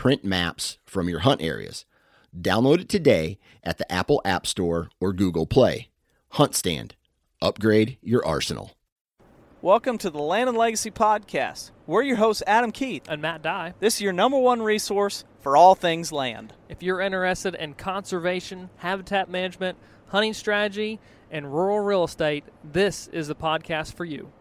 print maps from your hunt areas. Download it today at the Apple App Store or Google Play. Hunt Stand. Upgrade your arsenal. Welcome to the Land and Legacy Podcast. We're your hosts, Adam Keith. and Matt Dye. This is your number one resource for all things land. If you're interested in conservation, habitat management, hunting strategy, and rural real estate, this is the podcast for you.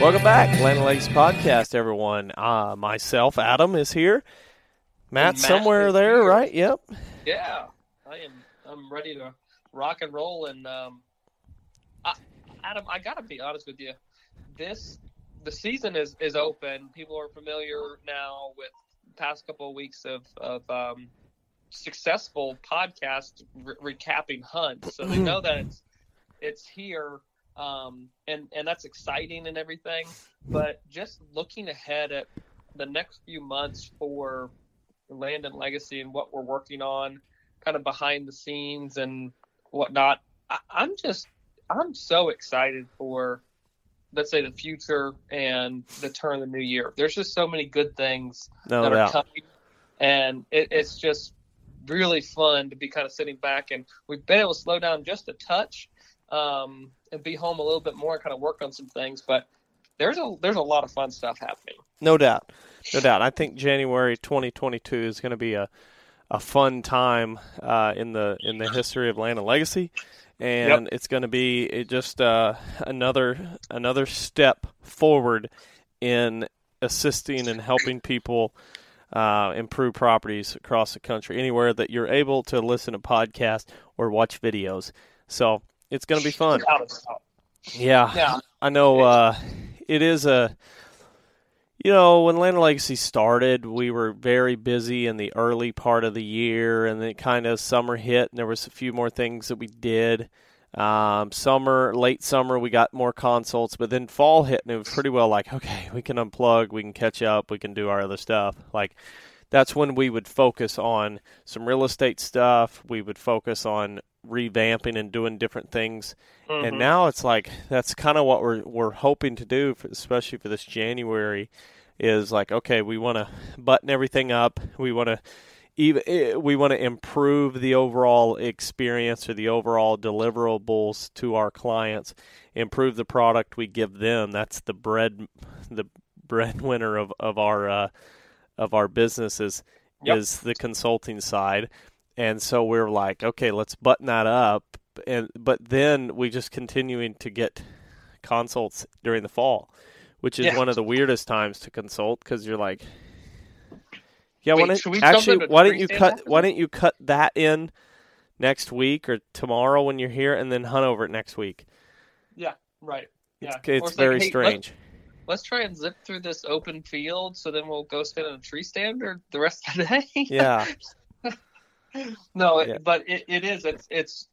Welcome back, Land and Legacy Podcast, everyone. Uh, myself, Adam, is here. Matt, somewhere there, here. right? Yep. Yeah, I am. I'm ready to rock and roll. And um, I, Adam, I gotta be honest with you. This the season is is open. People are familiar now with the past couple of weeks of of um, successful podcast re- recapping hunts, so they know that it's it's here. Um, and and that's exciting and everything. But just looking ahead at the next few months for land and legacy and what we're working on kind of behind the scenes and whatnot I, i'm just i'm so excited for let's say the future and the turn of the new year there's just so many good things No that are coming and it, it's just really fun to be kind of sitting back and we've been able to slow down just a touch um, and be home a little bit more and kind of work on some things but there's a there's a lot of fun stuff happening No doubt. No doubt. I think January 2022 is going to be a a fun time uh, in the in the history of Land and Legacy, and it's going to be it just uh, another another step forward in assisting and helping people uh, improve properties across the country, anywhere that you're able to listen to podcasts or watch videos. So it's going to be fun. Without a doubt. Yeah, Yeah. I know. Uh, it is a. You know, when Land and Legacy started, we were very busy in the early part of the year, and then kind of summer hit, and there was a few more things that we did. Um, summer, late summer, we got more consults, but then fall hit, and it was pretty well like, okay, we can unplug, we can catch up, we can do our other stuff. Like, that's when we would focus on some real estate stuff. We would focus on revamping and doing different things. And now it's like that's kind of what we're we're hoping to do, for, especially for this January, is like okay, we want to button everything up. We want to even eh, we want to improve the overall experience or the overall deliverables to our clients, improve the product we give them. That's the bread the breadwinner of of our uh, of our businesses Yep. is the consulting side. And so we're like, okay, let's button that up and but then we just continuing to get consults during the fall, which is Yeah. one of the weirdest times to consult because you're like, Yeah, Wait, why don't, actually why don't you cut after why don't you cut that in next week or tomorrow when you're here, and then hunt over it next week? Yeah, right. Yeah, It's, it's very hey, let's- strange. Let's, try and zip through this open field, so then we'll go stand in a tree stand or the rest of the day. Yeah, no, it, Yeah. but it, it is. It's it's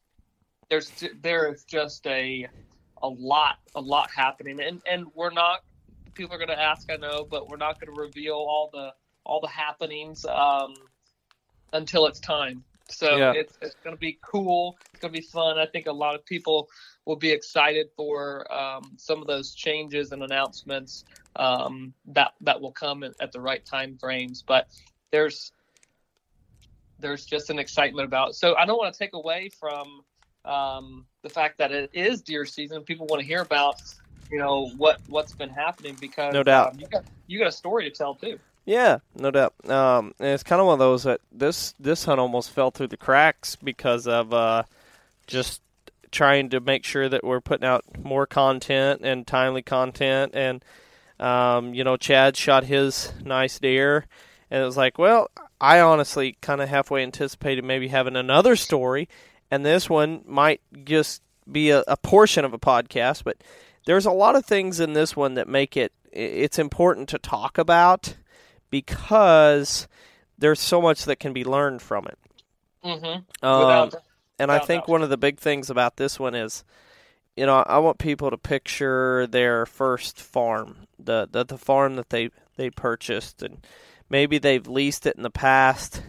there's there is just a a lot a lot happening, and and we're not. People are going to ask, I know, but we're not going to reveal all the all the happenings um, until it's time. So Yeah. it's it's going to be cool. It's going to be fun. I think a lot of people will be excited for um, some of those changes and announcements um, that that will come at, the right time frames. But there's there's just an excitement about. It. So I don't want to take away from um, the fact that it is deer season. People want to hear about you know what what's been happening because No doubt. um, you got you got a story to tell too. Yeah, no doubt. Um, and it's kind of one of those that this this hunt almost fell through the cracks because of uh, just trying to make sure that we're putting out more content and timely content and um, you know chad shot his nice deer and it was like well i honestly kind of halfway anticipated maybe having another story and this one might just be a, a portion of a podcast but there's a lot of things in this one that make it it's important to talk about because there's so much that can be learned from it Mm-hmm. um, Without and I think doubt. one of the big things about this one is, you know, I want people to picture their first farm, the the, the farm that they they purchased, and maybe they've leased it in the past,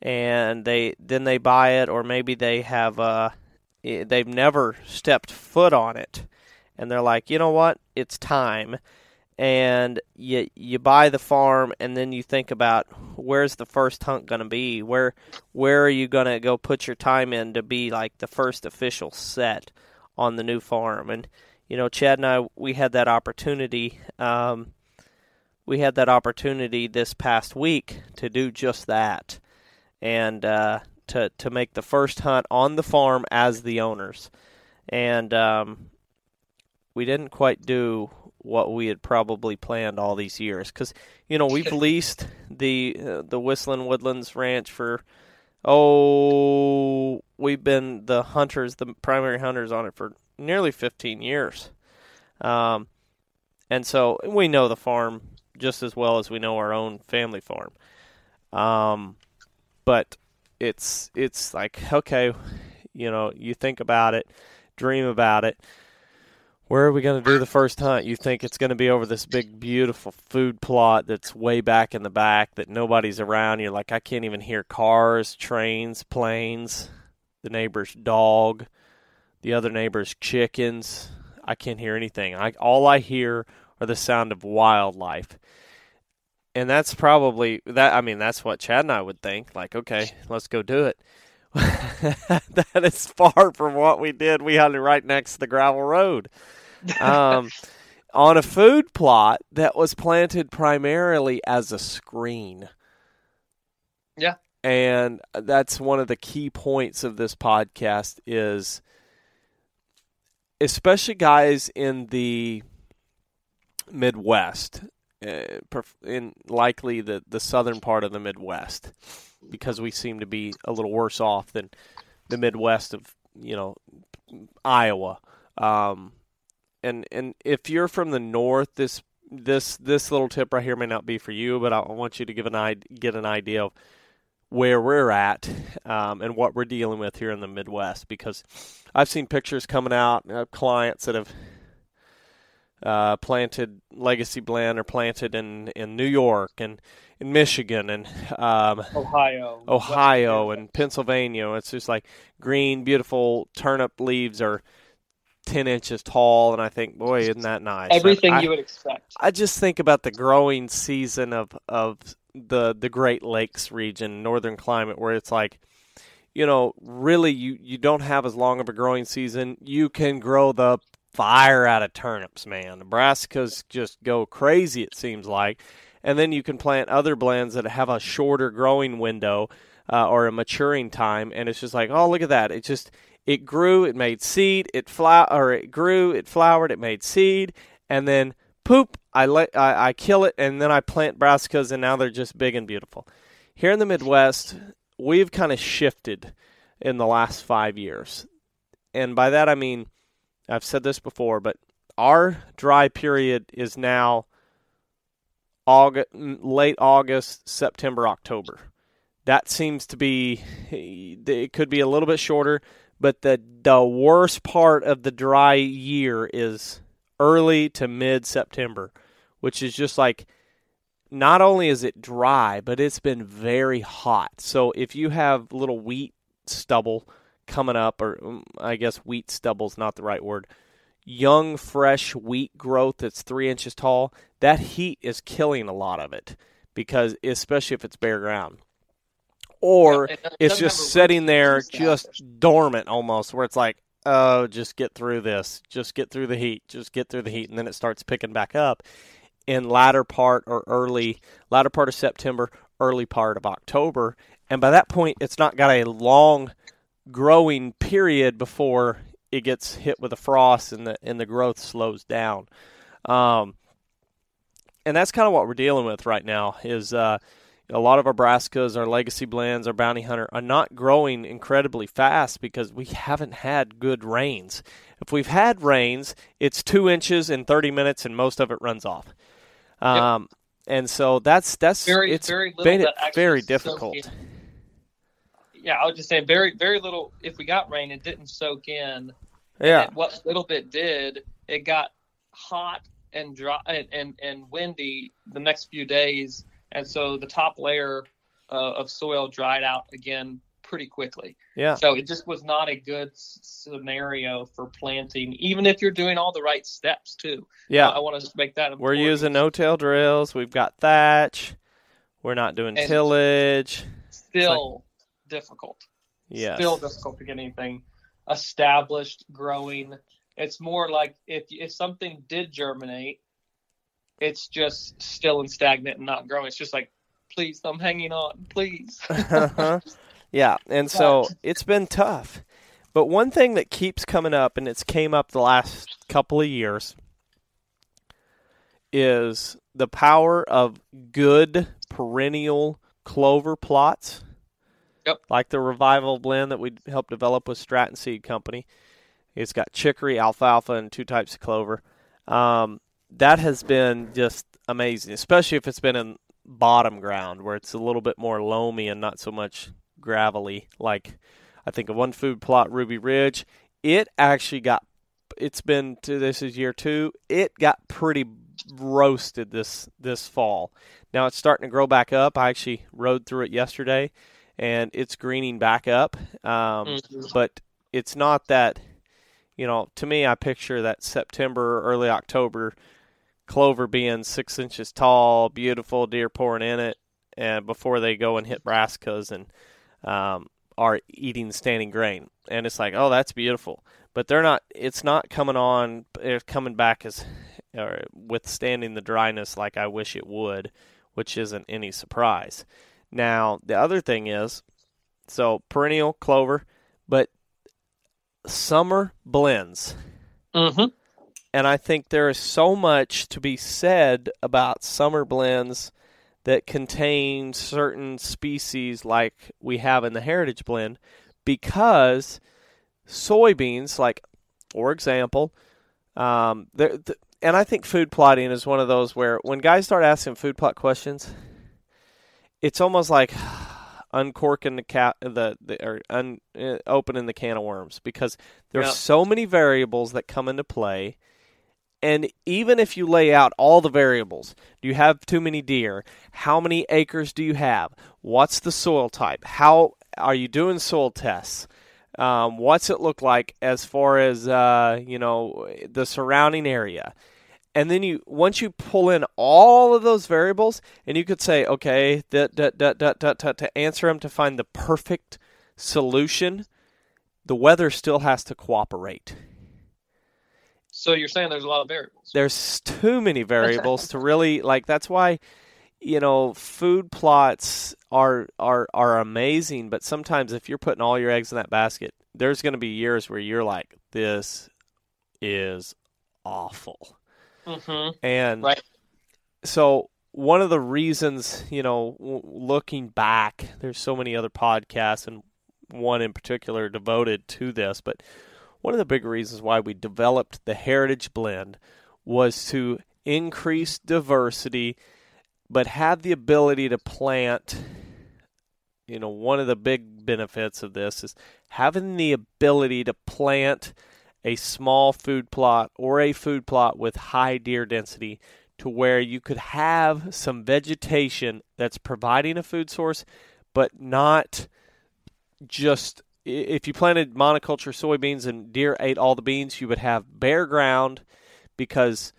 and they then they buy it, or maybe they have uh eh, they've never stepped foot on it, and they're like, you know what, it's time. And you you buy the farm, and then you think about where's the first hunt going to be? Where where are you going to go put your time in to be like the first official set on the new farm and you know chad and i we had that opportunity um, we had that opportunity this past week to do just that and uh, to to make the first hunt on the farm as the owners and um, we didn't quite do what we had probably planned all these years. Because you know we've leased the uh, the Whistling Woodlands Ranch for oh we've been the hunters the primary hunters on it for nearly 15 years. Um, and so we know the farm just as well as we know our own family farm. Um, but it's it's like okay you know you think about it dream about it where are we going to do the first hunt? You think it's going to be over this big, beautiful food plot that's way back in the back that nobody's around. You're like, I can't even hear cars, trains, planes, the neighbor's dog, the other neighbor's chickens. I can't hear anything. I all I hear are the sound of wildlife. And that's probably that. I mean, that's what Chad and I would think. Like, okay, let's go do it. that is far from what we did. We hunted right next to the gravel road um, on a food plot that was planted primarily as a screen. Yeah. And that's one of the key points of this podcast is especially guys in the Midwest, in likely the, the southern part of the Midwest, because we seem to be a little worse off than the Midwest of, you know, Iowa. Um, and and if you're from the north, this this this little tip right here may not be for you, but I want you to give an get an idea of where we're at um, and what we're dealing with here in the Midwest. Because I've seen pictures coming out of clients that have uh, planted legacy blend or planted in in New York and in Michigan and um, Ohio, Ohio and Pennsylvania. It's just like green, beautiful turnip leaves are ten inches tall, and I think, boy, isn't that nice? everything I, you would expect. I just think about the growing season of of the the Great Lakes region, northern climate, where it's like, you know, really you you don't have as long of a growing season. You can grow the fire out of turnips, man. Brassicas just go crazy. It seems like, and then you can plant other blends that have a shorter growing window uh, or a maturing time, and it's just like, oh, look at that! It just it grew, it made seed, it flower, or it grew, it flowered, it made seed, and then poop, I let I, I kill it, and then I plant brassicas, and now they're just big and beautiful. here in the Midwest, we've kind of shifted in the last five years. And by that I mean, I've said this before, but our dry period is now August, late August, September, October. That seems to be, it could be a little bit shorter, but the the worst part of the dry year is early to mid September, which is just like not only is it dry, but it's been very hot. So if you have little wheat stubble coming up, or um, I guess wheat stubble is not the right word, young, fresh wheat growth that's three inches tall, that heat is killing a lot of it because, especially if it's bare ground. Or Yeah, it it's just sitting there, just dormant almost, where it's like, oh, just get through this, just get through the heat, just get through the heat, and then it starts picking back up in latter part or early latter part of September, early part of October, and by that point, it's not got a long growing period before it gets hit with a frost and the and the growth slows down. Um, and that's kind of what we're dealing with right now. Is uh, a lot of our brassicas, our legacy blends, our bounty hunter are not growing incredibly fast because we haven't had good rains. If we've had rains, it's two inches in 30 minutes, and most of it runs off. Um, And so that's that's Very- it's very little made it very difficult. in. Yeah, I was just saying, very, very little. If we got rain, it didn't soak in. Yeah, And what little bit did, it got hot and dry and, and, and windy the next few days, and so the top layer uh, of soil dried out again pretty quickly. yeah. So it just was not a good scenario for planting, even if you're doing all the right steps too. Yeah, I, want to make that. we're using no-till drills. We've got thatch. We're not doing And- tillage. still difficult. Yeah, Still difficult to get anything established, growing. It's more like if if something did germinate, it's just still and stagnant and not growing. It's just like, please, I'm hanging on, please. Uh-huh. yeah, and so it's been tough. But one thing that keeps coming up, and it's came up the last couple of years, is the power of good perennial clover plots. Yep. Like the Revival blend that we helped develop with Stratton Seed Company. It's got chicory, alfalfa, and two types of clover. Um, that has been just amazing, especially if it's been in bottom ground where it's a little bit more loamy and not so much gravelly. Like I think of one food plot, Ruby Ridge. It actually got. It's been to this is year two. It got pretty roasted this this fall. Now it's starting to grow back up. I actually rode through it yesterday, and it's greening back up. Um, Mhm. But it's not that. You know, to me, I picture that September, early October clover being six inches tall, beautiful, deer pouring in it, and before they go and hit brassicas and um, are eating standing grain, and it's like, oh, that's beautiful, but they're not. It's not coming on. It's coming back as or withstanding the dryness like I wish it would, which isn't any surprise. Now the other thing is, so perennial clover, but summer blends. hmm And I think there is so much to be said about summer blends that contain certain species like we have in the heritage blend because soybeans, like, for example, um, there, th- and I think food plotting is one of those where when guys start asking food plot questions, it's almost like uncorking the cat the, the or un, uh, opening the can of worms because there's Yeah. so many variables that come into play. And even if you lay out all the variables do you have too many deer? How many acres do you have? What's the soil type? How are you doing soil tests? Um, what's it look like as far as uh, you know the surrounding area and then you once you pull in all of those variables and you could say okay that that that that that to answer them to find the perfect solution the weather still has to cooperate. So you're saying there's a lot of variables. there's too many variables to really like that's why you know food plots are are are amazing but sometimes if you're putting all your eggs in that basket there's going to be years where you're like this is awful hmm and Right. so one of the reasons, you know, looking back, there's so many other podcasts and one in particular devoted to this, but one of the big reasons why we developed the Heritage Blend was to increase diversity, but have the ability to plant. You know, one of the big benefits of this is having the ability to plant a small food plot or a food plot with high deer density to where you could have some vegetation that's providing a food source, but not just if you planted monoculture soybeans and deer ate all the beans, you would have bare ground because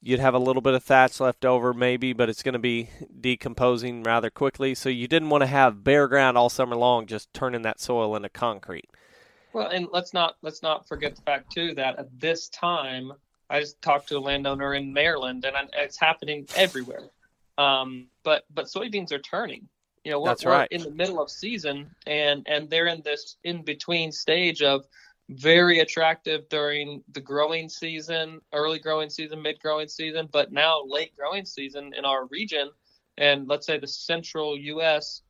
you'd have a little bit of thatch left over maybe, but it's going to be decomposing rather quickly. So you didn't want to have bare ground all summer long just turning that soil into concrete. Well, and let's not let's not forget the fact too that at this time, I just talked to a landowner in Maryland, and it's happening everywhere. Um, but but soybeans are turning. You know, we're, That's right. we're in the middle of season, and and they're in this in between stage of very attractive during the growing season, early growing season, mid growing season, but now late growing season in our region, and let's say the central U.S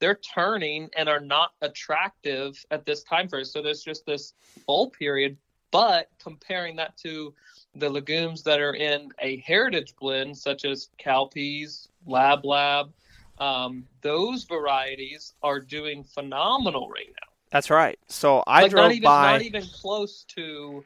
they're turning and are not attractive at this time frame. So there's just this bull period. But comparing that to the legumes that are in a heritage blend, such as cowpeas, lab lab, um, those varieties are doing phenomenal right now. That's right. So I like drove not even, by. Not even close to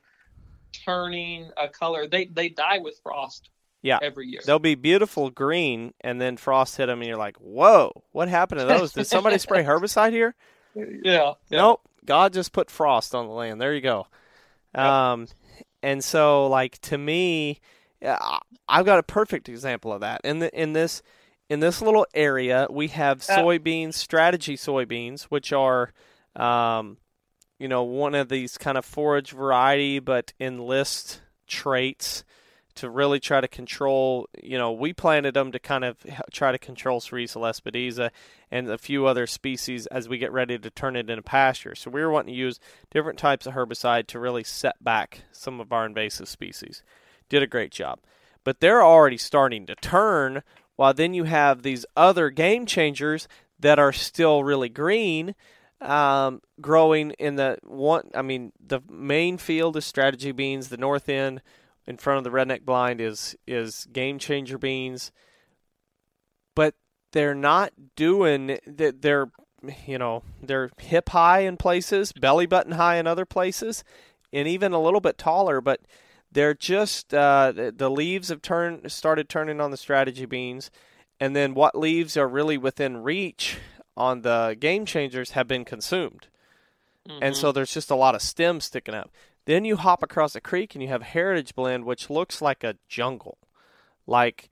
turning a color. They they die with frost. Yeah. every year. They'll be beautiful green, and then frost hit them, and you're like, "Whoa, what happened to those? Did somebody spray herbicide here?" Yeah. Nope. God just put frost on the land. There you go. Um, and so like to me, I've got a perfect example of that. In the in this in this little area, we have soybeans, strategy soybeans, which are, um, you know, one of these kind of forage variety, but enlist traits to really try to control. You know, we planted them to kind of try to control Sericea lespedeza and a few other species as we get ready to turn it into pasture. So we were wanting to use different types of herbicide to really set back some of our invasive species. Did a great job. But they're already starting to turn, while then you have these other game changers that are still really green. Um, growing in the one, I mean, the main field is strategy beans. The north end, in front of the redneck blind is is game changer beans. But they're not doing that they're you know they're hip high in places belly button high in other places and even a little bit taller but they're just uh, the, leaves have turned started turning on the strategy beans and then what leaves are really within reach on the game changers have been consumed. Mm-hmm. and so there's just a lot of stems sticking up then you hop across a creek and you have Heritage Blend, which looks like a jungle, like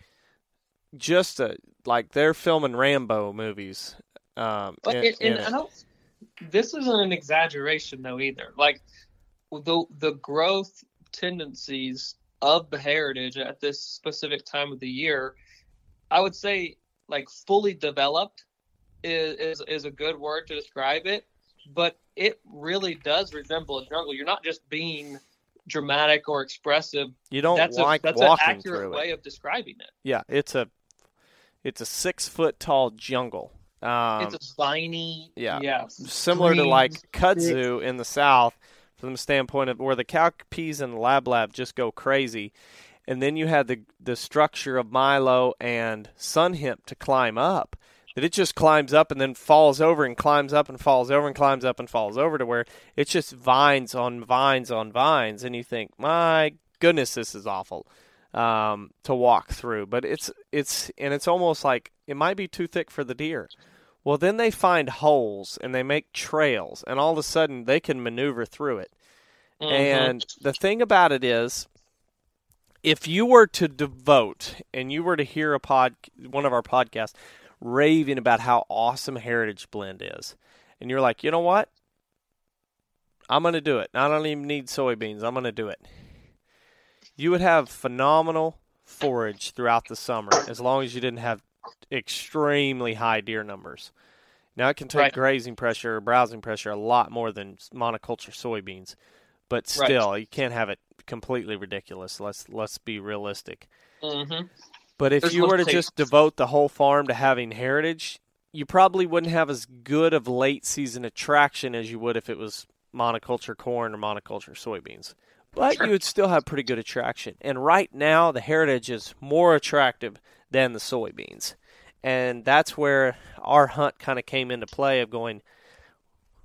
just a like they're filming Rambo movies. Um, but it, and I don't. This isn't an exaggeration though either. Like the the growth tendencies of the heritage at this specific time of the year, I would say like fully developed is is, is a good word to describe it. But it really does resemble a jungle. You're not just being dramatic or expressive. You don't that's like a, that's walking an accurate through way it. of describing it. Yeah, it's a it's a six foot tall jungle. Um, it's a spiny, yeah, yeah, similar to like kudzu in the south, from the standpoint of where the cowpeas and the lab lab just go crazy, and then you had the the structure of milo and sun hemp to climb up that it just climbs up and then falls over and climbs up and falls over and climbs up and falls over to where it's just vines on vines on vines and you think my goodness this is awful um, to walk through. But it's it's and it's almost like it might be too thick for the deer. Well then they find holes and they make trails and all of a sudden they can maneuver through it. Mm-hmm. and the thing about it is if you were to devote and you were to hear a pod one of our podcasts raving about how awesome Heritage Blend is. And you're like, you know what? I'm going to do it. I don't even need soybeans. I'm going to do it. You would have phenomenal forage throughout the summer as long as you didn't have extremely high deer numbers. Now it can take Right. grazing pressure or browsing pressure a lot more than monoculture soybeans, but still you can't have it completely ridiculous. Let's let's be realistic. hmm But if There's you were to just devote the whole farm to having heritage, you probably wouldn't have as good of late season attraction as you would if it was monoculture corn or monoculture soybeans. But Sure. you would still have pretty good attraction. And right now, the heritage is more attractive than the soybeans. And that's where our hunt kind of came into play of going,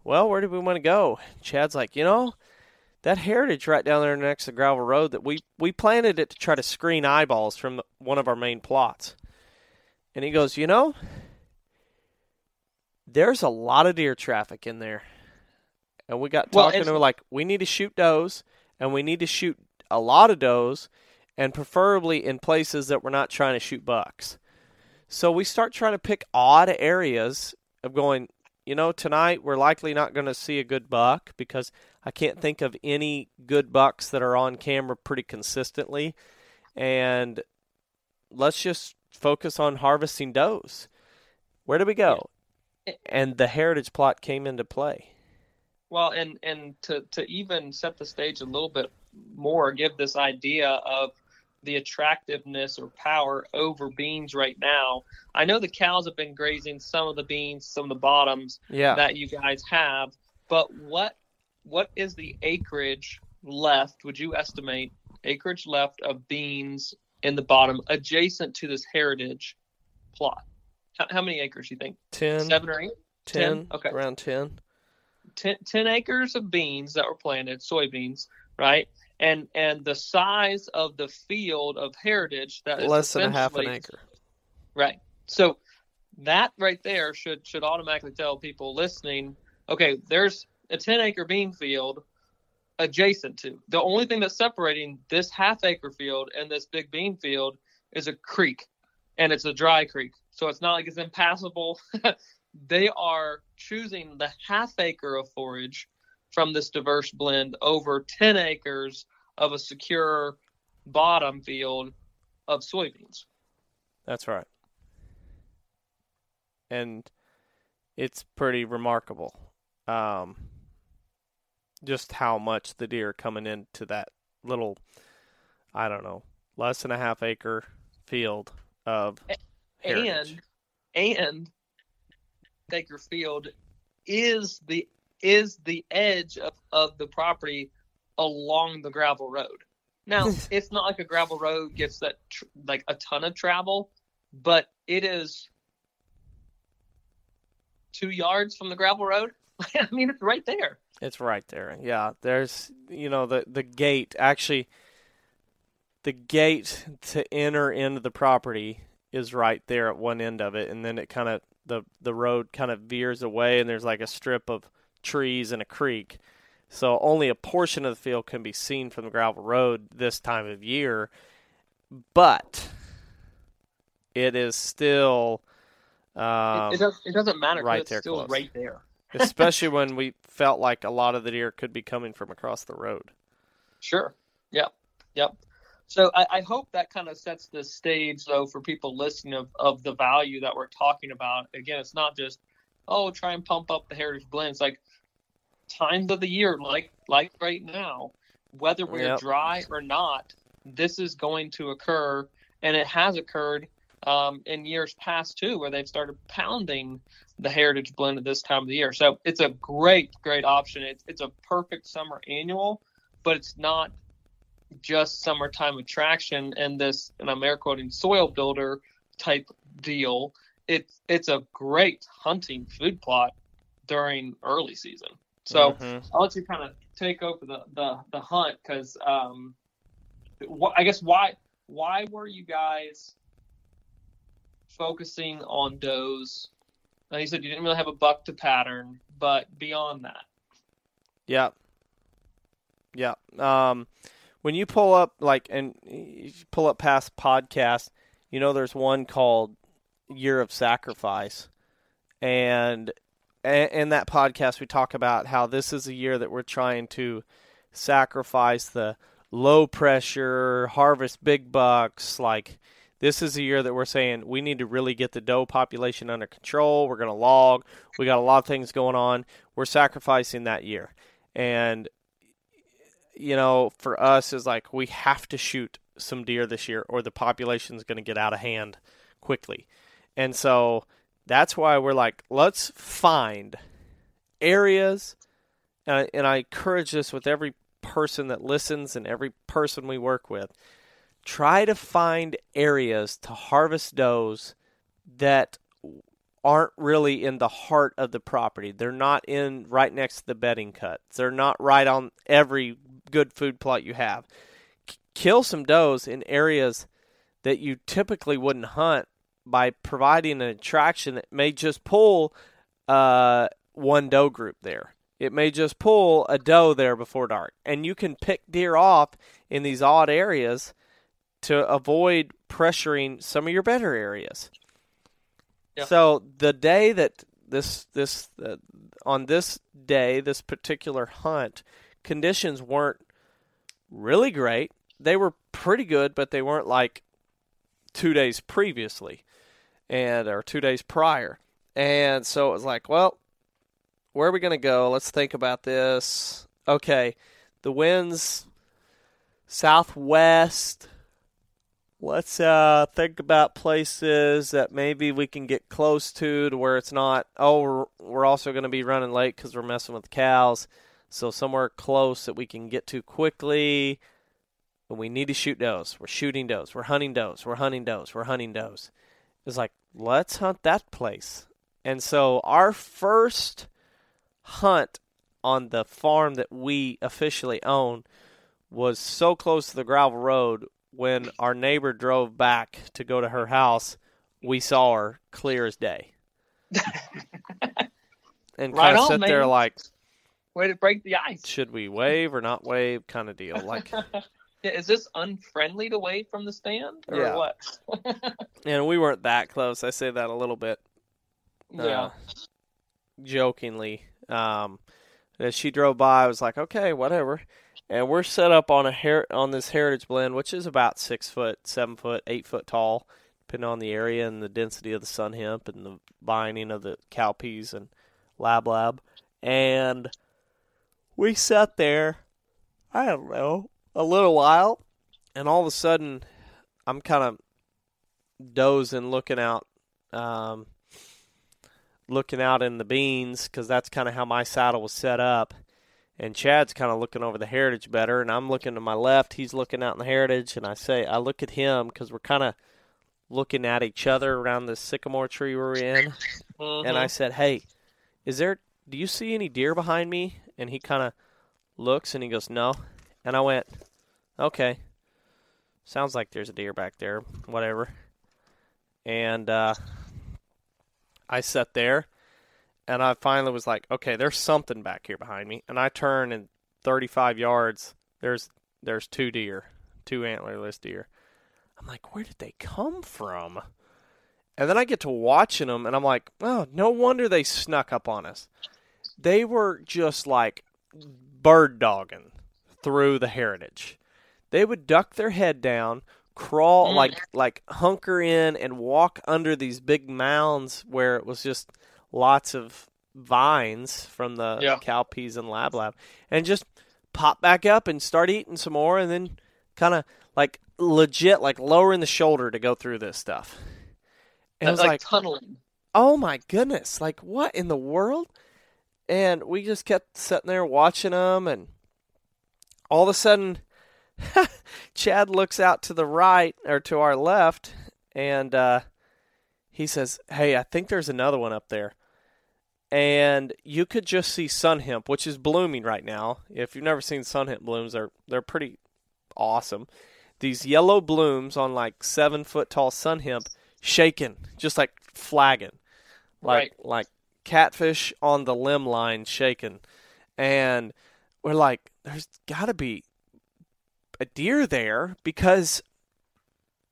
well, where do we want to go? Chad's like, you know, that heritage right down there next to the gravel road that we we planted it to try to screen eyeballs from one of our main plots. And he goes, you know, there's a lot of deer traffic in there. And we got talking it's- and we're like, we need to shoot does and we need to shoot a lot of does and preferably in places that we're not trying to shoot bucks. So we start trying to pick odd areas of going, you know, tonight we're likely not going to see a good buck because I can't think of any good bucks that are on camera pretty consistently. And let's just focus on harvesting does. Where do we go? And the heritage plot came into play. Well, and and to to even set the stage a little bit more, give this idea of the attractiveness or power over beans right now. I know the cows have been grazing some of the beans, some of the bottoms Yeah. that you guys have, but what what is the acreage left? Would you estimate acreage left of beans in the bottom adjacent to this heritage plot? How, how many acres do you think? 10, Seven or eight? 10, 10? Okay. around 10. 10, 10 acres of beans that were planted, soybeans, right? And and the size of the field of heritage that is Less than a half an acre. Right. So that right there should should automatically tell people listening, okay, there's a 10 acre bean field adjacent to. The only thing that's separating this half acre field and this big bean field is a creek, and it's a dry creek. So it's not like it's impassable. they are choosing the half acre of forage from this diverse blend over 10 acres of a secure bottom field of soybeans. That's right. And it's pretty remarkable. Um, just how much the deer coming into that little, I don't know, less than a half acre field of heritage. and and acre field is the is the edge of, of the property along the gravel road. Now it's not like a gravel road gets that tr- like a ton of travel, but it is two yards from the gravel road. I mean, it's right there. It's right there. Yeah, there's you know the the gate actually the gate to enter into the property is right there at one end of it and then it kind of the the road kind of veers away and there's like a strip of trees and a creek. So only a portion of the field can be seen from the gravel road this time of year, but it is still um, it, it, does, it doesn't matter. right it's there still close. right there. especially when we felt like a lot of the deer could be coming from across the road. Sure. Yep. Yep. So I, I hope that kind of sets the stage, though, for people listening of, of the value that we're talking about. Again, it's not just, oh, try and pump up the heritage blend. It's like times of the year, like like right now, whether we're Yep. dry or not, this is going to occur, and it has occurred um, in years past too, where they've started pounding the heritage blend at this time of the year. So it's a great, great option. It's it's a perfect summer annual, but it's not just summertime attraction and this, and I'm air quoting, soil builder type deal. It's it's a great hunting food plot during early season. So Mhm. I'll let you kind of take over the the, the hunt because um, wh- I guess why why were you guys focusing on does? Now you said you didn't really have a buck to pattern, but beyond that, Yeah. Yeah. Um, when you pull up like and you pull up past podcast, you know there's one called Year of Sacrifice, and in that podcast we talk about how this is a year that we're trying to sacrifice the low pressure, harvest big bucks. Like this is a year that we're saying we need to really get the doe population under control. We're going to log. We got a lot of things going on. We're sacrificing that year. And you know, for us is like we have to shoot some deer this year, or the population is going to get out of hand quickly. And so that's why we're like, let's find areas, and I, and I encourage this with every person that listens and every person we work with. Try to find areas to harvest does that aren't really in the heart of the property. They're not in right next to the bedding cuts. They're not right on every good food plot you have. K- kill some does in areas that you typically wouldn't hunt by providing an attraction that may just pull uh, one doe group there. It may just pull a doe there before dark. And you can pick deer off in these odd areas to avoid pressuring some of your better areas. Yeah. So the day that this this uh, on this day, this particular hunt, conditions weren't really great. They were pretty good, but they weren't like two days previously, and or two days prior. And so it was like, well, where are we going to go? Let's think about this. Okay, the winds southwest. Let's uh, think about places that maybe we can get close to, to where it's not. Oh, we're, we're also going to be running late because we're messing with cows. So somewhere close that we can get to quickly. But we need to shoot does. We're shooting does. We're hunting does. We're hunting does. We're hunting does. It's like let's hunt that place. And so our first hunt on the farm that we officially own was so close to the gravel road when our neighbor drove back to go to her house, we saw her clear as day. and Right kind of sit there like, Way to break the ice. should we wave or not wave kind of deal. Like, is this unfriendly to wave from the stand or Yeah. what? and we weren't that close. I say that a little bit yeah. uh, jokingly. Um, as she drove by, I was like, okay, whatever. And we're set up on a her- on this heritage blend, which is about six foot, seven foot, eight foot tall, depending on the area and the density of the sun hemp and the binding of the cowpeas and lab lab. And we sat there, I don't know, a little while, and all of a sudden, I'm kind of dozing, looking out. Um, looking out in the beans because that's kind of how my saddle was set up. And Chad's kind of looking over the heritage better, and I'm looking to my left. He's looking out in the heritage, and I say, I look at him because we're kind of looking at each other around the sycamore tree we're in. And I said, Hey, is there, do you see any deer behind me? And he kind of looks and he goes, No. And I went, Okay. Sounds like there's a deer back there. Whatever. And, uh, I sat there and I finally was like, okay, there's something back here behind me. And I turn and 35 yards, there's there's two deer, two antlerless deer. I'm like, where did they come from? And then I get to watching them and I'm like, oh, no wonder they snuck up on us. They were just like bird dogging through the heritage. They would duck their head down, crawl Mm. like like hunker in and walk under these big mounds where it was just lots of vines from the Yeah. cowpeas and lab lab and just pop back up and start eating some more and then kind of like legit like lowering the shoulder to go through this stuff. And it was like, like tunneling. oh my goodness, like what in the world? And we just kept sitting there watching them, and all of a sudden, Chad looks out to the right or to our left, and uh, he says, "Hey, I think there's another one up there." And you could just see sun hemp, which is blooming right now. If you've never seen sun hemp blooms, they're they're pretty awesome. These yellow blooms on like seven foot tall sun hemp shaking, just like flagging, like like catfish on the limb line shaking, and we're like, there's got to be a deer there because.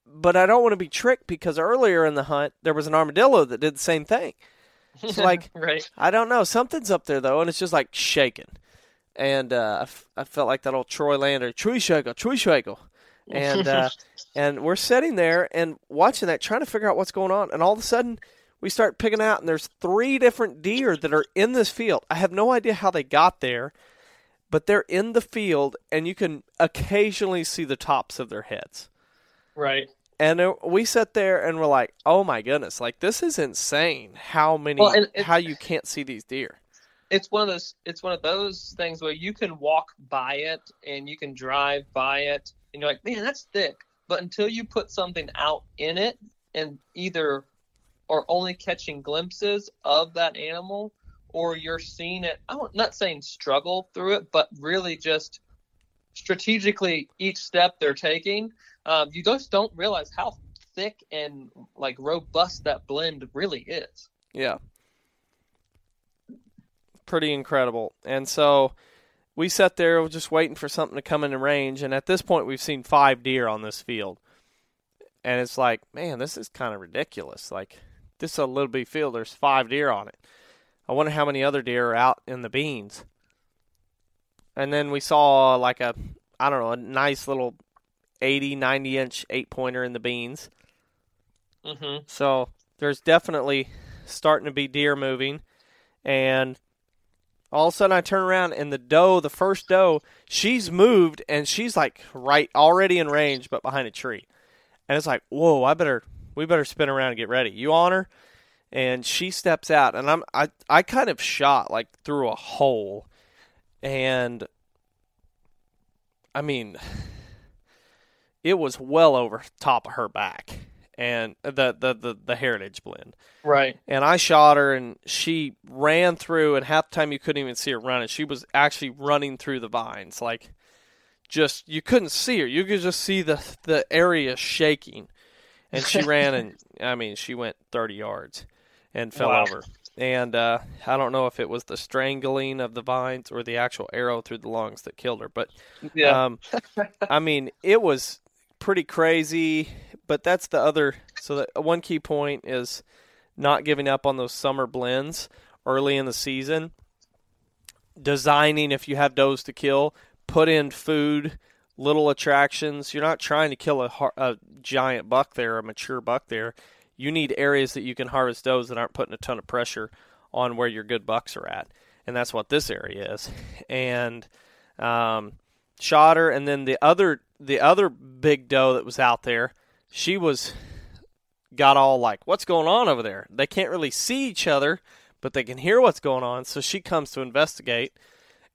But I don't want to be tricked because earlier in the hunt there was an armadillo that did the same thing. So like right. I don't know. Something's up there though, and it's just like shaking. And uh, I, f- I felt like that old Troy Landry, Troy Schwegel, Troy Schwegel. And uh, and we're sitting there and watching that, trying to figure out what's going on. And all of a sudden, we start picking out, and there's three different deer that are in this field. I have no idea how they got there, but they're in the field, and you can occasionally see the tops of their heads. Right. And uh, we sat there and we're like, "Oh my goodness! Like this is insane! How many? Well, it- how you can't see these deer?" it's one of those it's one of those things where you can walk by it and you can drive by it and you're like man that's thick but until you put something out in it and either are only catching glimpses of that animal or you're seeing it i'm not saying struggle through it but really just strategically each step they're taking um, you just don't realize how thick and like robust that blend really is Yeah. Pretty incredible. And so we sat there just waiting for something to come into range. And at this point, we've seen five deer on this field. And it's like, man, this is kind of ridiculous. Like, this is a little bitty field. There's five deer on it. I wonder how many other deer are out in the beans. And then we saw like a, I don't know, a nice little 80, 90 inch eight pointer in the beans. mm-hmm. So there's definitely starting to be deer moving. And all of a sudden I turn around and the doe, the first doe, she's moved and she's like right already in range but behind a tree. And it's like, whoa, I better we better spin around and get ready. You on her? And she steps out and I'm I I kind of shot like through a hole. And I mean it was well over top of her back and the the the, the heritage blend. Right. And I shot her, and she ran through, and half the time you couldn't even see her running. She was actually running through the vines, like just you couldn't see her. You could just see the the area shaking, and she ran, and I mean she went thirty yards, and fell Wow. over. And uh, I don't know if it was the strangling of the vines or the actual arrow through the lungs that killed her, but yeah um, I mean, it was pretty crazy, but that's the other. So the one key point is not giving up on those summer blends early in the season. Designing if you have does to kill, put in food, little attractions. You're not trying to kill a, a giant buck there, a mature buck there. You need areas that you can harvest does that aren't putting a ton of pressure on where your good bucks are at, and that's what this area is. And um, shot her, and then the other the other big doe that was out there, she was got all like, "What's going on over there?" They can't really see each other, but they can hear what's going on. So she comes to investigate,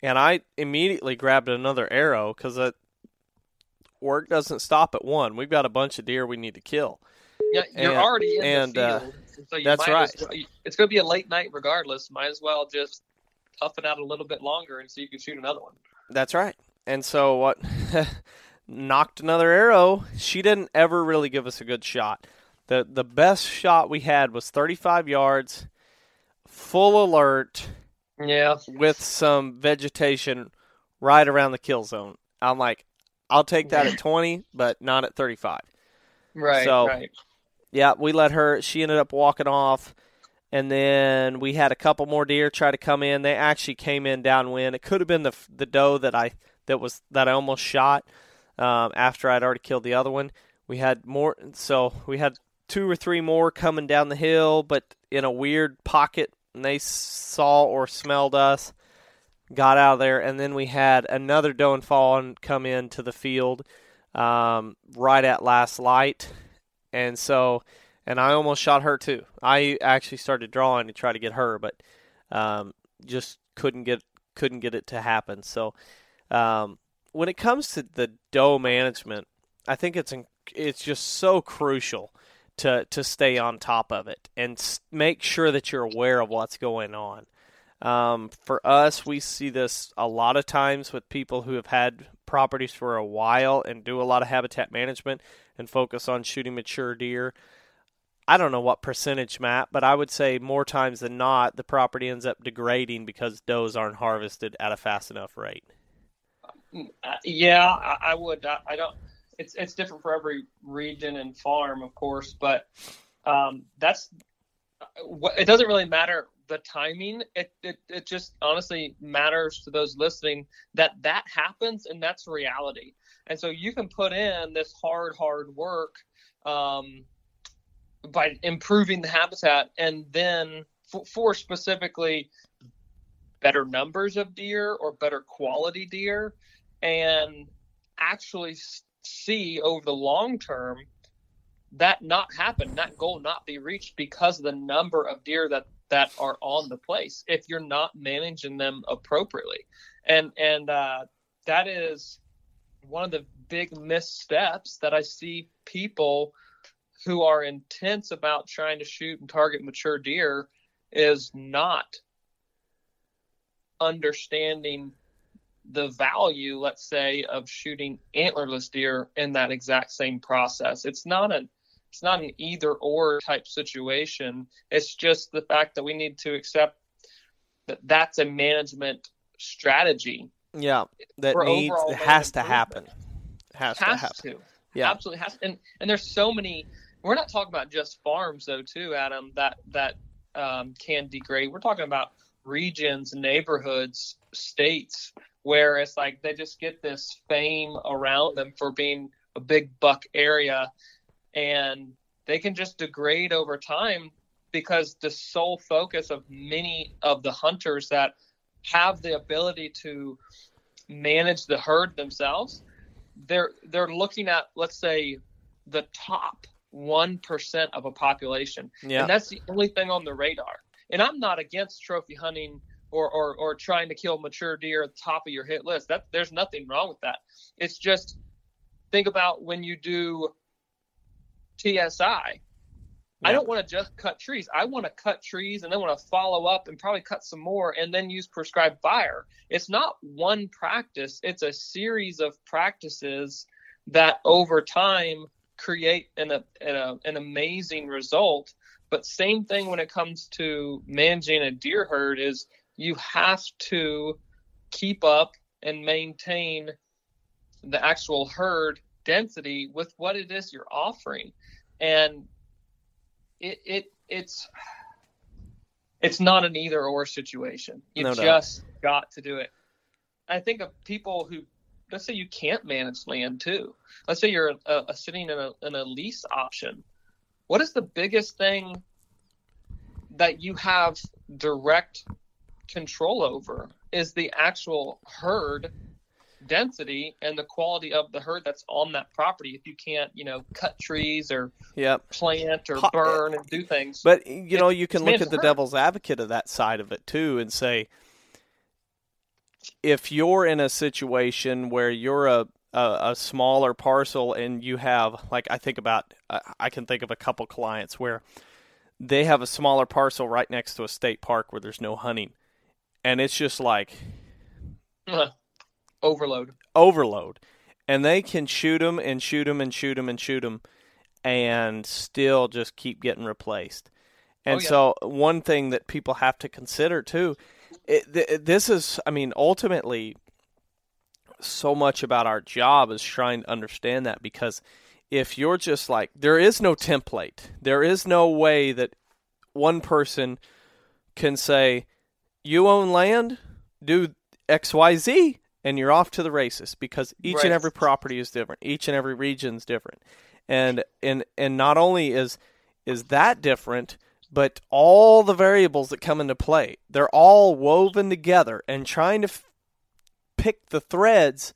and I immediately grabbed another arrow because work doesn't stop at one. We've got a bunch of deer we need to kill. Yeah, you're And- already in and, the uh, field, so you that's right. Well, it's going to be a late night regardless. Might as well just tough it out a little bit longer, and so you can shoot another one. That's right. And so what nocked another arrow. She didn't ever really give us a good shot. The the best shot we had was 35 yards, full alert Yeah, with some vegetation right around the kill zone. I'm like, I'll take that at 20, but not at 35. right, So- right. Yeah, we let her. She ended up walking off, and then we had a couple more deer try to come in. They actually came in downwind. It could have been the the doe that I that was that I almost shot um, after I'd already killed the other one. We had more, so we had two or three more coming down the hill, but in a weird pocket, and they saw or smelled us. Got out of there, and then we had another doe and fawn come into the field um, right at last light and so and I almost shot her too. I actually started drawing to try to get her, but um, just couldn't get couldn't get it to happen. So um, when it comes to the doe management, I think it's it's just so crucial to to stay on top of it and make sure that you're aware of what's going on. Um, for us, we see this a lot of times with people who have had properties for a while and do a lot of habitat management and focus on shooting mature deer. I don't know what percentage, Matt, but I would say more times than not, the property ends up degrading because does aren't harvested at a fast enough rate. Uh, yeah, I, I would. I, I don't. It's it's different for every region and farm, of course, but um, that's what. It doesn't really matter the timing. It, it it just honestly matters to those listening that that happens and that's reality. And so you can put in this hard, hard work um, by improving the habitat, and then for, for specifically better numbers of deer or better quality deer and actually see over the long term that not happen, that goal not be reached because of the number of deer that that are on the place if you're not managing them appropriately, and and uh, that is one of the big missteps that I see people who are intense about trying to shoot and target mature deer is not understanding the value, let's say, of shooting antlerless deer in that exact same process. It's not a it's not an either or type situation. It's just the fact that we need to accept that that's a management strategy. Yeah, that needs has to happen. Has, has to happen. To. Yeah, absolutely has. To. And and there's so many. We're not talking about just farms though, too, Adam. That that um, can degrade. We're talking about regions, neighborhoods, states where it's like they just get this fame around them for being a big buck area and they can just degrade over time because the sole focus of many of the hunters that have the ability to manage the herd themselves they're they're looking at let's say the top 1% of a population yeah. and that's the only thing on the radar and i'm not against trophy hunting or, or, or trying to kill mature deer at the top of your hit list. That there's nothing wrong with that. It's just think about when you do TSI. Yeah. I don't want to just cut trees. I want to cut trees and then want to follow up and probably cut some more and then use prescribed fire. It's not one practice, it's a series of practices that over time create an, a, an, an amazing result. But same thing when it comes to managing a deer herd is you have to keep up and maintain the actual herd density with what it is you're offering and it, it it's it's not an either or situation. You no just doubt. got to do it. I think of people who let's say you can't manage land too. Let's say you're a, a sitting in a, in a lease option. What is the biggest thing that you have direct control over is the actual herd density and the quality of the herd that's on that property if you can't you know cut trees or yep. plant or uh, burn and do things but you know you can look at the herd. devil's advocate of that side of it too and say if you're in a situation where you're a a, a smaller parcel and you have like i think about uh, i can think of a couple clients where they have a smaller parcel right next to a state park where there's no hunting and it's just like overload, overload, and they can shoot them and shoot them and shoot them and shoot them, and still just keep getting replaced. And oh, yeah. so, one thing that people have to consider too, it, th- this is, I mean, ultimately, so much about our job is trying to understand that because if you're just like, there is no template, there is no way that one person can say, you own land, do XYZ, and you're off to the races because each right. and every property is different. Each and every region is different. And and and not only is is that different, but all the variables that come into play, they're all woven together and trying to f- pick the threads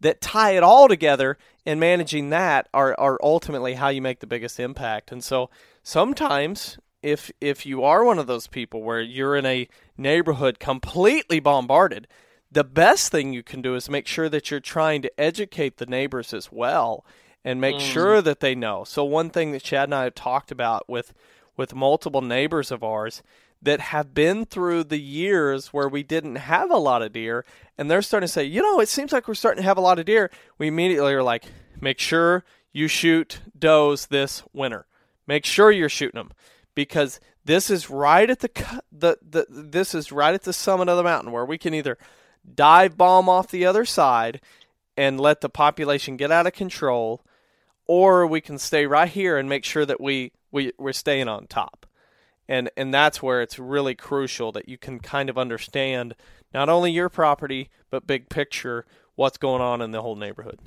that tie it all together and managing that are, are ultimately how you make the biggest impact. And so sometimes if if you are one of those people where you're in a neighborhood completely bombarded, the best thing you can do is make sure that you're trying to educate the neighbors as well and make mm. sure that they know. So one thing that Chad and I have talked about with with multiple neighbors of ours that have been through the years where we didn't have a lot of deer and they're starting to say, "You know, it seems like we're starting to have a lot of deer." We immediately are like, "Make sure you shoot does this winter. Make sure you're shooting them." because this is right at the, the the this is right at the summit of the mountain where we can either dive bomb off the other side and let the population get out of control or we can stay right here and make sure that we, we we're staying on top and and that's where it's really crucial that you can kind of understand not only your property but big picture what's going on in the whole neighborhood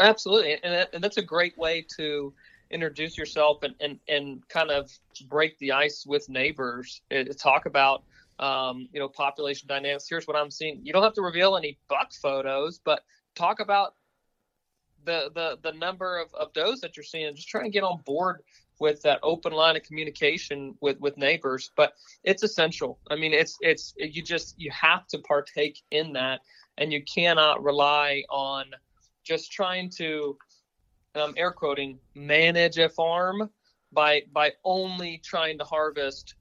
absolutely and, that, and that's a great way to introduce yourself and, and, and kind of break the ice with neighbors. Eh, it, talk about um, you know population dynamics. Here's what I'm seeing. You don't have to reveal any buck photos, but talk about the the the number of, of does that you're seeing. Just trying to get on board with that open line of communication with with neighbors. But it's essential. I mean, it's it's you just you have to partake in that, and you cannot rely on just trying to, um, air quoting, manage a farm by by only trying to harvest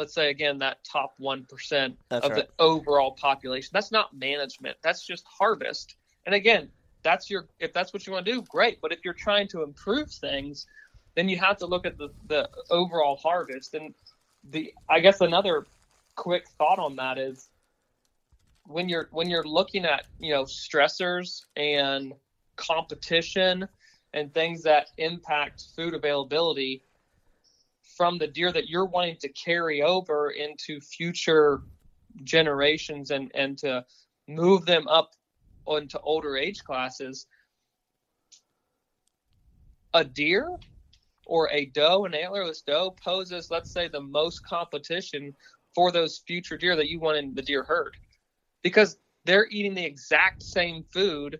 let's say again that top 1% That's of right. the overall population. That's not management. That's just harvest. And again that's your if that's what you want to do great. But if you're trying to improve things then you have to look at the, the overall harvest. And the i guess another quick thought on that is when you're when you're looking at you know stressors and competition and things that impact food availability from the deer that you're wanting to carry over into future generations and and to move them up onto older age classes a deer or a doe an antlerless doe poses let's say the most competition for those future deer that you want in the deer herd. Because they're eating the exact same food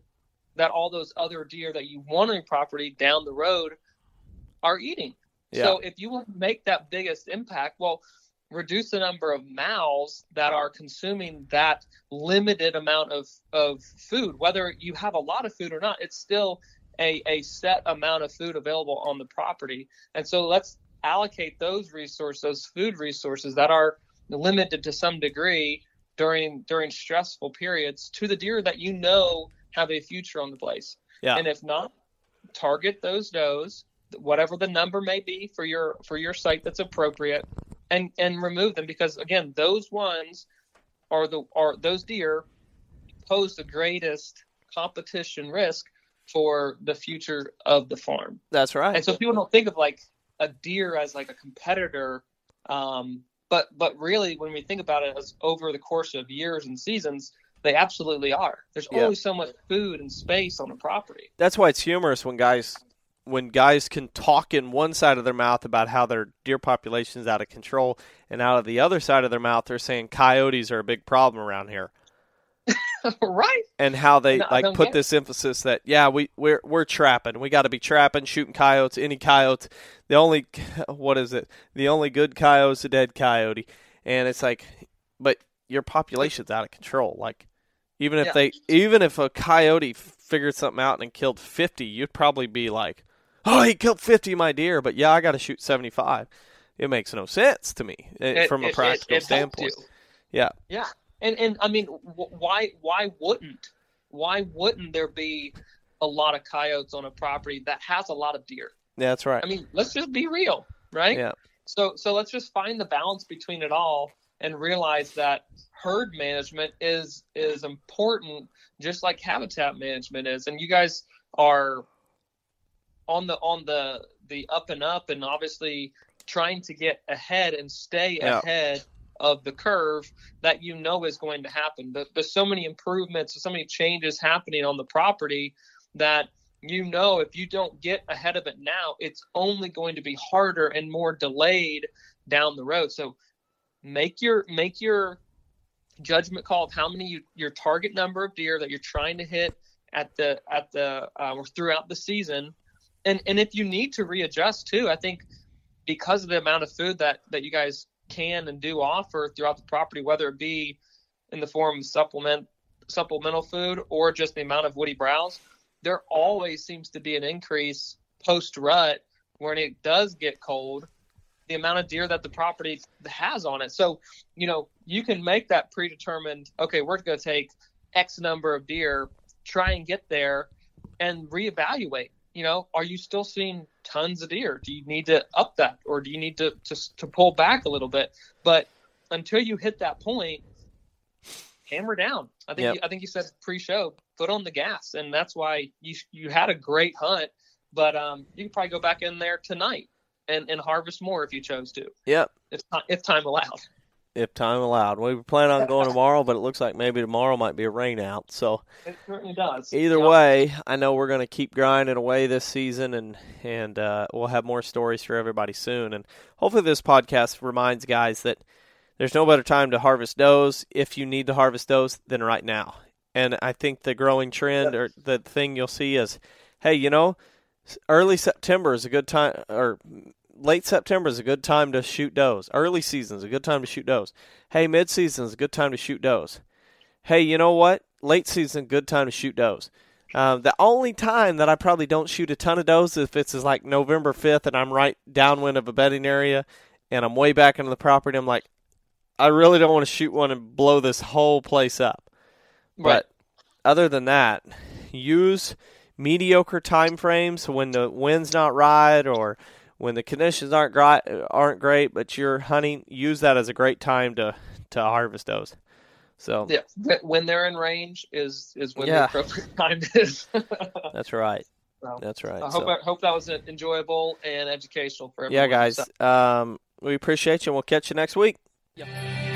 that all those other deer that you want on your property down the road are eating Yeah. so if you want to make that biggest impact, well, reduce the number of mouths that are consuming that limited amount of, of food. Whether you have a lot of food or not, it's still a, a set amount of food available on the property. And so let's allocate those resources, those food resources that are limited to some degree during during stressful periods to the deer that you know have a future on the place. Yeah. And if not, target those does whatever the number may be for your for your site that's appropriate and and remove them because again those ones are the are those deer pose the greatest competition risk for the future of the farm That's right. and so people don't think of like a deer as like a competitor um but but really when we think about it as over the course of years and seasons they absolutely are there's Yeah. only so much food and space on the property That's why it's humorous when guys when guys can talk in one side of their mouth about how their deer population is out of control, and out of the other side of their mouth they're saying coyotes are a big problem around here, right and how they No, like put this emphasis that yeah we we're we're trapping, we got to be trapping, shooting coyotes, any coyotes. The only what is it? The only good coyote's a dead coyote, and it's like, but your population's out of control. Like even if Yeah. they even if a coyote figured something out and killed 50 you'd probably be like oh he killed 50 of my deer but yeah i gotta shoot 75 it makes no sense to me eh, It- from a it- practical it standpoint yeah Yeah, and and I mean, wh- why why wouldn't why wouldn't there be a lot of coyotes on a property that has a lot of deer? yeah that's right I mean, let's just be real, right? Yeah. So so let's just find the balance between it all and realize that herd management is is important just like habitat management is and you guys are on the on the the up and up and obviously trying to get ahead and stay Yeah. ahead of the curve that you know is going to happen. But there's so many improvements, so many changes happening on the property that you know if you don't get ahead of it now, it's only going to be harder and more delayed down the road. So make your make your judgment call of how many you, your target number of deer that you're trying to hit at the at the uh, or throughout the season, and and if you need to readjust too, I think because of the amount of food that that you guys can and do offer throughout the property, whether it be in the form of supplement supplemental food or just the amount of woody browse, there always seems to be an increase post rut when it does get cold the amount of deer that the property has on it. So, you know, you can make that predetermined, okay, we're going to take X number of deer, try and get there and reevaluate. You know, are you still seeing tons of deer? Do you need to up that or do you need to, to, to pull back a little bit? But until you hit that point, hammer down. I think Yep. you, I think you said pre-show, foot on the gas, and that's why you you had a great hunt. But um, you can probably go back in there tonight and, and harvest more if you chose to, yep if if time allowed. If time allowed we were planning on going tomorrow but it looks like maybe tomorrow might be a rain out so It certainly does. Either Yep. way, I know we're going to keep grinding away this season, and and uh, we'll have more stories for everybody soon. And hopefully, this podcast reminds guys that there's no better time to harvest does if you need to harvest does than right now. And I think the growing trend or the thing you'll see is hey, you know, early September is a good time, or late September is a good time to shoot does. Early season is a good time to shoot does. Hey, mid season is a good time to shoot does. Hey, you know what? Late season, good time to shoot does. Um, the only time that I probably don't shoot a ton of does if it's like November 5th and I'm right downwind of a bedding area and I'm way back into the property. I'm like, I really don't want to shoot one and blow this whole place up. Right. But other than that, use mediocre time frames when the wind's not right or when the conditions aren't great, aren't great, but you're hunting. Use that as a great time to to harvest those. So Yeah, when they're in range is is when Yeah. the appropriate time is. that's right. So, That's right. I So- hope I hope that was enjoyable and educational for everyone. yeah, guys. Um, we appreciate you. and We'll catch you next week. Yep.